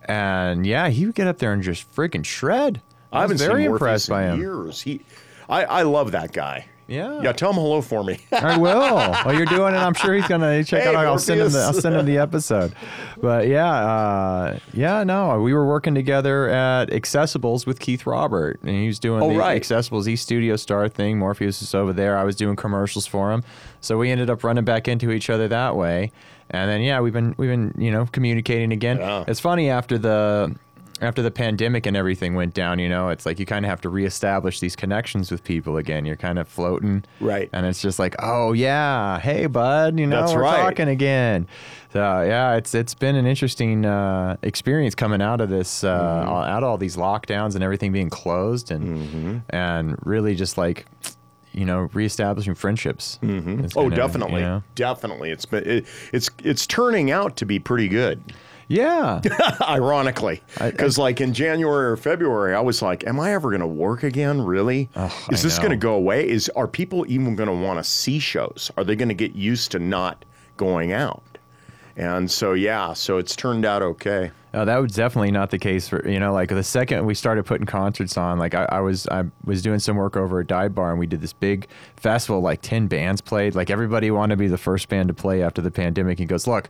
and yeah, he would get up there and just freaking shred. I haven't was very impressed by him. years. He, I, I love that guy. Yeah. Yeah, tell him hello for me. I will. Well, you're doing it. I'm sure he's gonna check Hey, out. I'll send him. The, I'll send him the episode. But yeah, uh, yeah. No, we were working together at Accessibles with Keith Robert, and he was doing Oh, the right. Accessibles East Studio Star thing. Morpheus was over there. I was doing commercials for him. So we ended up running back into each other that way. And then yeah, we've been we've been you know communicating again. Yeah. It's funny after the after the pandemic and everything went down, you know, it's like you kind of have to reestablish these connections with people again. You're kind of floating, Right. And it's just like, oh yeah, hey bud, you know, That's we're right. talking again. So yeah, it's it's been an interesting uh, experience coming out of this, uh, Mm-hmm. all- out of all these lockdowns and everything being closed, and Mm-hmm. and really just like, you know, reestablishing friendships. It's Oh, definitely, you know? definitely. It's been it, it's it's turning out to be pretty good. Yeah. Ironically, because like in January or February, I was like, "Am I ever going to work again? Really? Is I this going to go away? Is are people even going to want to see shows? Are they going to get used to not going out?" And so yeah, so it's turned out okay. Oh, that was definitely not the case for you know like the second we started putting concerts on like I, I was I was doing some work over at Dive Bar and we did this big festival like ten bands played like everybody wanted to be the first band to play after the pandemic he goes look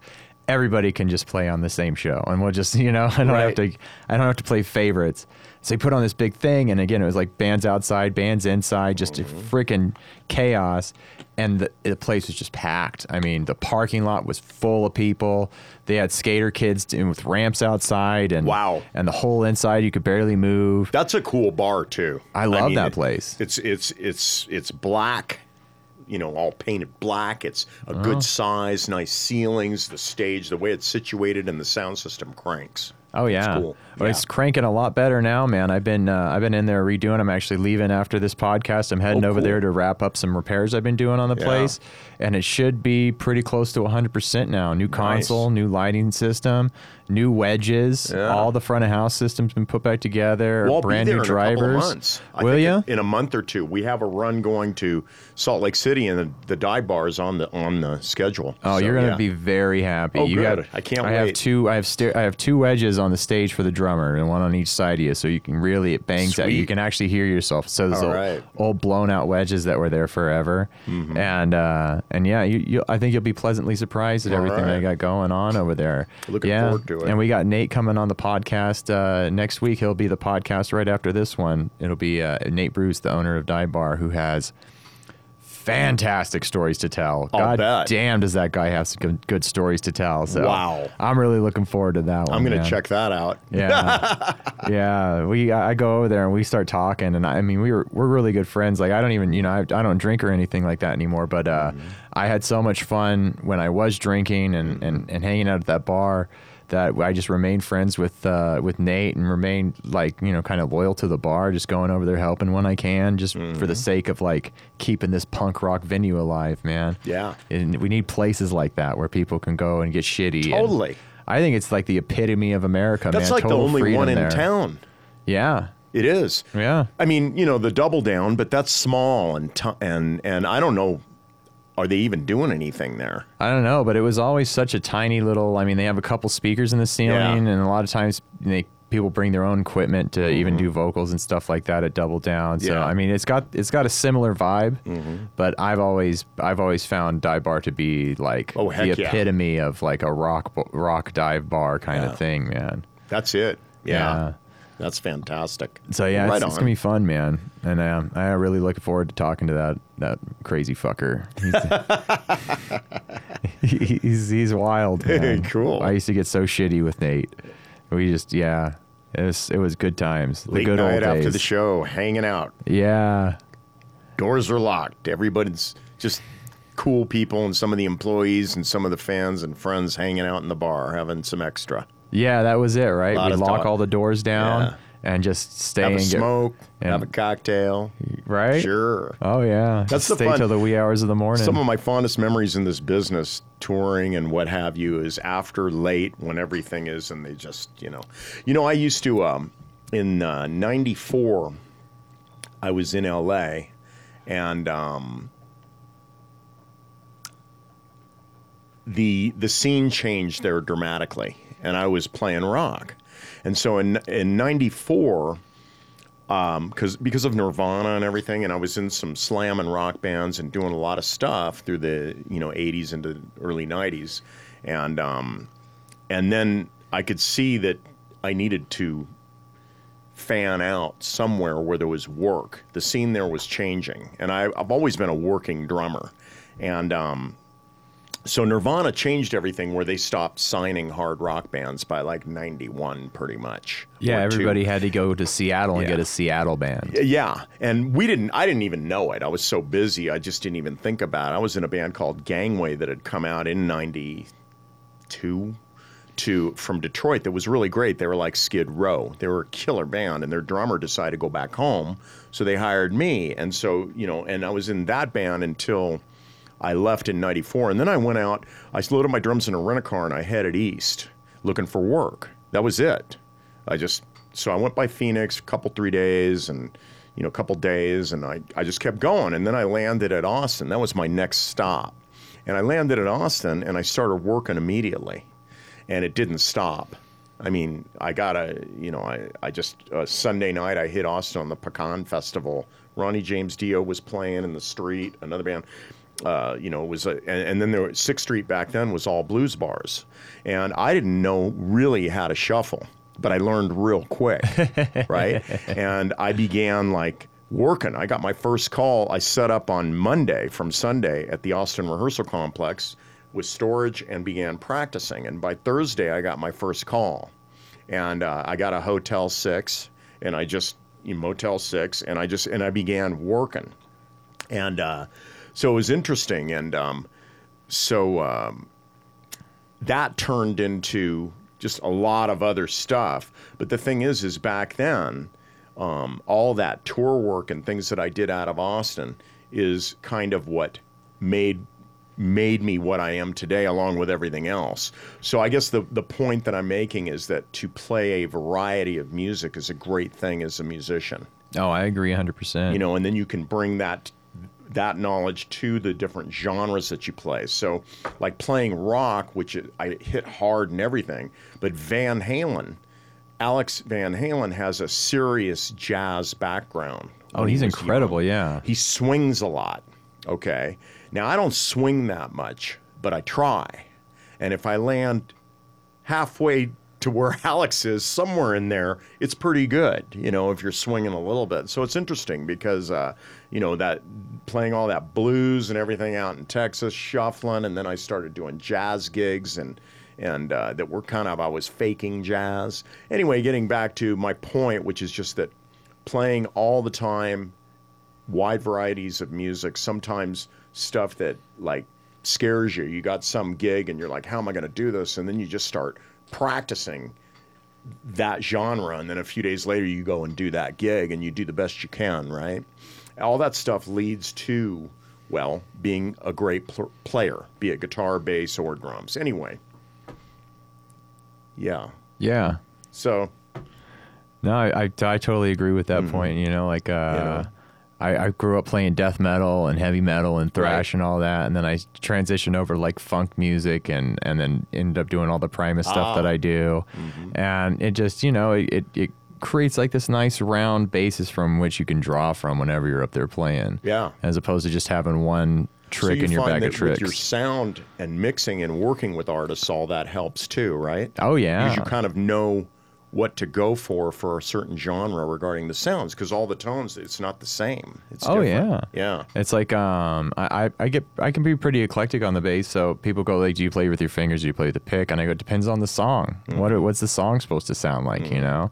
everybody can just play on the same show and we'll just you know I don't have to I don't have to play favorites. So he put on this big thing and again it was like bands outside bands inside just a mm-hmm. freaking chaos. And the, the place was just packed. I mean the parking lot was full of people. They had skater kids doing- with ramps outside and Wow. and the whole inside you could barely move. That's a cool bar too. I love mean, that place. It's it's it's it's black, you know, all painted black. It's a good oh. size, nice ceilings. The stage, the way it's situated, and the sound system cranks. Oh yeah, cool. Well, Yeah. it's cranking a lot better now, man. I've been uh, I've been in there redoing. I'm actually leaving after this podcast. I'm heading Oh, over cool. there to wrap up some repairs I've been doing on the Yeah. place, and it should be pretty close to 100 percent now. New console, new lighting system, new wedges. Yeah. All the front of house systems been put back together. Well, brand be there new in a couple of drivers. months. Will you? In, a month or two, we have a run going to Salt Lake City, and the, the dive bar is on the on the schedule. Oh, So, you're gonna be very happy. Oh, you good. Got, I can't I have two. I have sta- I have two wedges on the stage for the drummer, and one on each side of you, so you can really it bangs out. You can actually hear yourself. So those All old, right. old blown out wedges that were there forever, and uh, and yeah, you, you I think you'll be pleasantly surprised at All everything they got going on over there. Looking yeah. forward to it. And we got Nate coming on the podcast uh, next week. He'll be the podcast right after this one. It'll be uh, Nate Bruce, the owner of Dive Bar, who has fantastic stories to tell. I'll God bet. damn, does that guy have some good, stories to tell? So Wow. I'm really looking forward to that one. I'm gonna man. check that out. Yeah, yeah. We I go over there and we start talking, and I, I mean we were we're really good friends. Like I don't even you know I, I don't drink or anything like that anymore. But uh, I had so much fun when I was drinking and, and, and hanging out at that bar that I just remained friends with uh, with Nate and remained like you know kind of loyal to the bar, just going over there helping when I can, just for the sake of like keeping this punk rock venue alive, man. Yeah. and we need places like that where people can go and get shitty. Totally. I think it's like the epitome of America, That's man. like the only one in there. town. Yeah, It is. yeah. I mean, you know, the double down, but that's small and t- and and I don't know. Are they even doing anything there? I don't know, but it was always such a tiny little. I mean, they have a couple speakers in the ceiling, Yeah. and a lot of times they people bring their own equipment to even do vocals and stuff like that at Double Down. So Mm-hmm. Yeah. Mm-hmm. I mean, it's got it's got a similar vibe, but I've always I've always found dive bar to be like Oh, the yeah. epitome of like a rock rock dive bar kind Yeah. of thing, man. That's it. Yeah. That's fantastic. So yeah, right it's, it's gonna be fun, man, and um, I really looking forward to talking to that that crazy fucker. He's he's, he's wild. Man. Cool. I used to get so shitty with Nate. We just yeah, it was it was good times. The good night old days. after the show, hanging out. Yeah, Doors are locked. Everybody's just cool people, and some of the employees and some of the fans and friends hanging out in the bar, having some extra. Yeah, that was it, right? Lot We of lock talk. all the doors down. Yeah. and just stay Have a and get smoke, and- have a cocktail. right. Sure. Oh yeah, That's the stay fun- till the wee hours of the morning. Some of my fondest memories in this business, touring and what have you, is after late when everything is, and they just, you know, you know, I used to um, in uh, '94, I was in LA, and um, the the scene changed there dramatically, and I was playing rock, and so in in '94 because because of Nirvana and everything, and I was in some slam and rock bands and doing a lot of stuff through the you know 80s into early 90s, and um, and then I could see that I needed to fan out somewhere where there was work. The scene there was changing, and I, I've always been a working drummer, and um, so Nirvana changed everything where they stopped signing hard rock bands by like 91 pretty much. yeah, or two. everybody had to go to Seattle and Yeah. get a Seattle band. Yeah, and we didn't. I didn't even know it. I was so busy. I just didn't even think about it. I was in a band called Gangway that had come out in '92 to from Detroit. That was really great. They were like Skid Row. They were a killer band, and their drummer decided to go back home, so they hired me. And so you know, and I was in that band until. I left in '94, and then I went out. I loaded my drums in a rent a car, and I headed east, looking for work. That was it. I just so I went by Phoenix a couple three days, and you know a couple days, and I I just kept going, and then I landed at Austin. That was my next stop, and I landed at Austin, and I started working immediately, and it didn't stop. I mean, I got a, you know, I, I just, uh, Sunday night, I hit Austin on the Pecan Festival. Ronnie James Dio was playing in the street, another band. Uh, you know, it was, a, and, and then there was Sixth Street back then was all blues bars. And I didn't know really how to shuffle, but I learned real quick, right? And I began like working. I got my first call. I set up on Monday from Sunday at the Austin Rehearsal Complex with storage and began practicing. And by Thursday, I got my first call. And uh, I got a Hotel 6, and I just, you know, Motel 6, and I just, and I began working. And uh, so it was interesting. And um, so um, that turned into just a lot of other stuff. But the thing is, is back then, um, all that tour work and things that I did out of Austin is kind of what made made me what I am today, along with everything else. So I guess the the point that I'm making is that to play a variety of music is a great thing as a musician Oh, I agree 100%. you know, and then you can bring that that knowledge to the different genres that you play. So, like playing rock, which I hit hard and everything, but Van Halen, Alex Van Halen has a serious jazz background. oh, when he he's incredible, young. yeah. He swings a lot. Okay. Now I don't swing that much, but I try. And if I land halfway to where Alex is, somewhere in there, it's pretty good, you know, if you're swinging a little bit. So it's interesting because, uh, you know, that playing all that blues and everything out in Texas, shuffling, and then I started doing jazz gigs and, and uh, that were kind of, I was faking jazz. Anyway, getting back to my point, which is just that playing all the time, wide varieties of music, sometimes stuff that like scares you. You got some gig and you're like, how am I going to do this? And then you just start practicing that genre. And then a few days later, you go and do that gig and you do the best you can, right? All that stuff leads to, well, being a great pl- player, be it guitar, bass, or drums. Anyway. Yeah. Yeah. So, No, I, I, I totally agree with that point. You know, like uh, know. I, I grew up playing death metal and heavy metal and thrash Right. and all that, and then I transitioned over to, like funk music and and then ended up doing all the Primus stuff that Ah. I do, and it just you know it, it it creates like this nice round basis from which you can draw from whenever you're up there playing. Yeah. As opposed to just having one trick so in your bag of that with tricks. your sound and mixing and working with artists, all that helps too, right? oh yeah. because you kind of know what to go for for a certain genre regarding the sounds because all the tones it's not the same it's Oh, different. yeah. yeah It's like um, I, I I get I can be pretty eclectic on the bass. So people go like, "Do you play with your fingers? Do you play with the pick?" And I go, "It depends on the song. What what's the song supposed to sound like? You know?"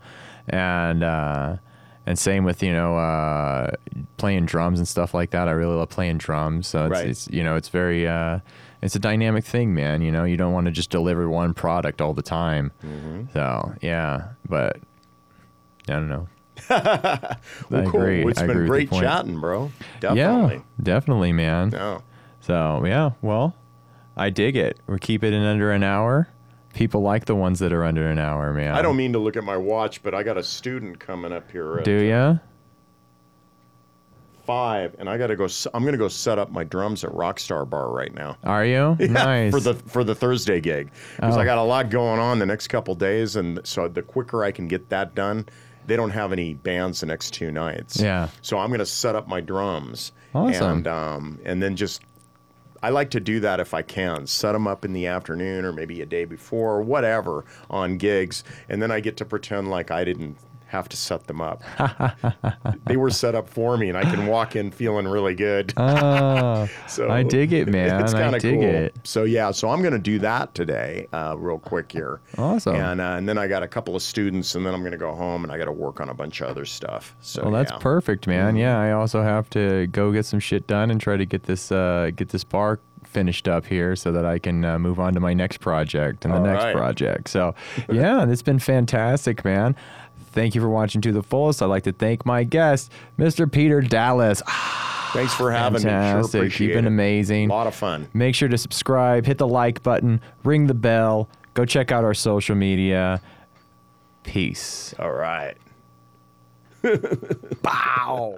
And uh, and same with you know uh, playing drums and stuff like that. I really love playing drums. So it's, Right. it's you know it's very uh, it's a dynamic thing, man. You know, you don't want to just deliver one product all the time. So yeah, but I don't know. Well, I cool. agree. It's I been great chatting, bro. Definitely. Yeah, definitely, man. So yeah, well, I dig it. We keep it in under an hour. People like the ones that are under an hour, man. I don't mean to look at my watch, but I got a student coming up here at Do ya? five, and I got to go. I'm going to go set up my drums at Rockstar Bar right now. Are you? Yeah, nice. for the for the Thursday gig because Oh. I got a lot going on the next couple days, and so the quicker I can get that done, they don't have any bands the next two nights. Yeah. So I'm going to set up my drums. Awesome. And um and then just I like to do that if I can. Set them up in the afternoon or maybe a day before or whatever on gigs, and then I get to pretend like I didn't have to set them up. they were set up for me, and I can walk in feeling really good. Oh, So I dig it, man. It's I kind of dig cool. it. So yeah, so I'm going to do that today, uh, real quick here. Awesome. And uh, and then I got a couple of students, and then I'm going to go home and I got to work on a bunch of other stuff. So well, that's yeah. Mm-hmm. perfect, man. Yeah, I also have to go get some shit done and try to get this uh, get this bar finished up here so that I can uh, move on to my next project and the All next right. project. So, yeah, it's been fantastic, man. Thank you for watching to the fullest. I'd like to thank my guest, Mr. Peter Dallas. Thanks for having me. Sure Fantastic. appreciate You've been it. amazing. A lot of fun. Make sure to subscribe, hit the like button, ring the bell, go check out our social media. Peace. All right. Bow.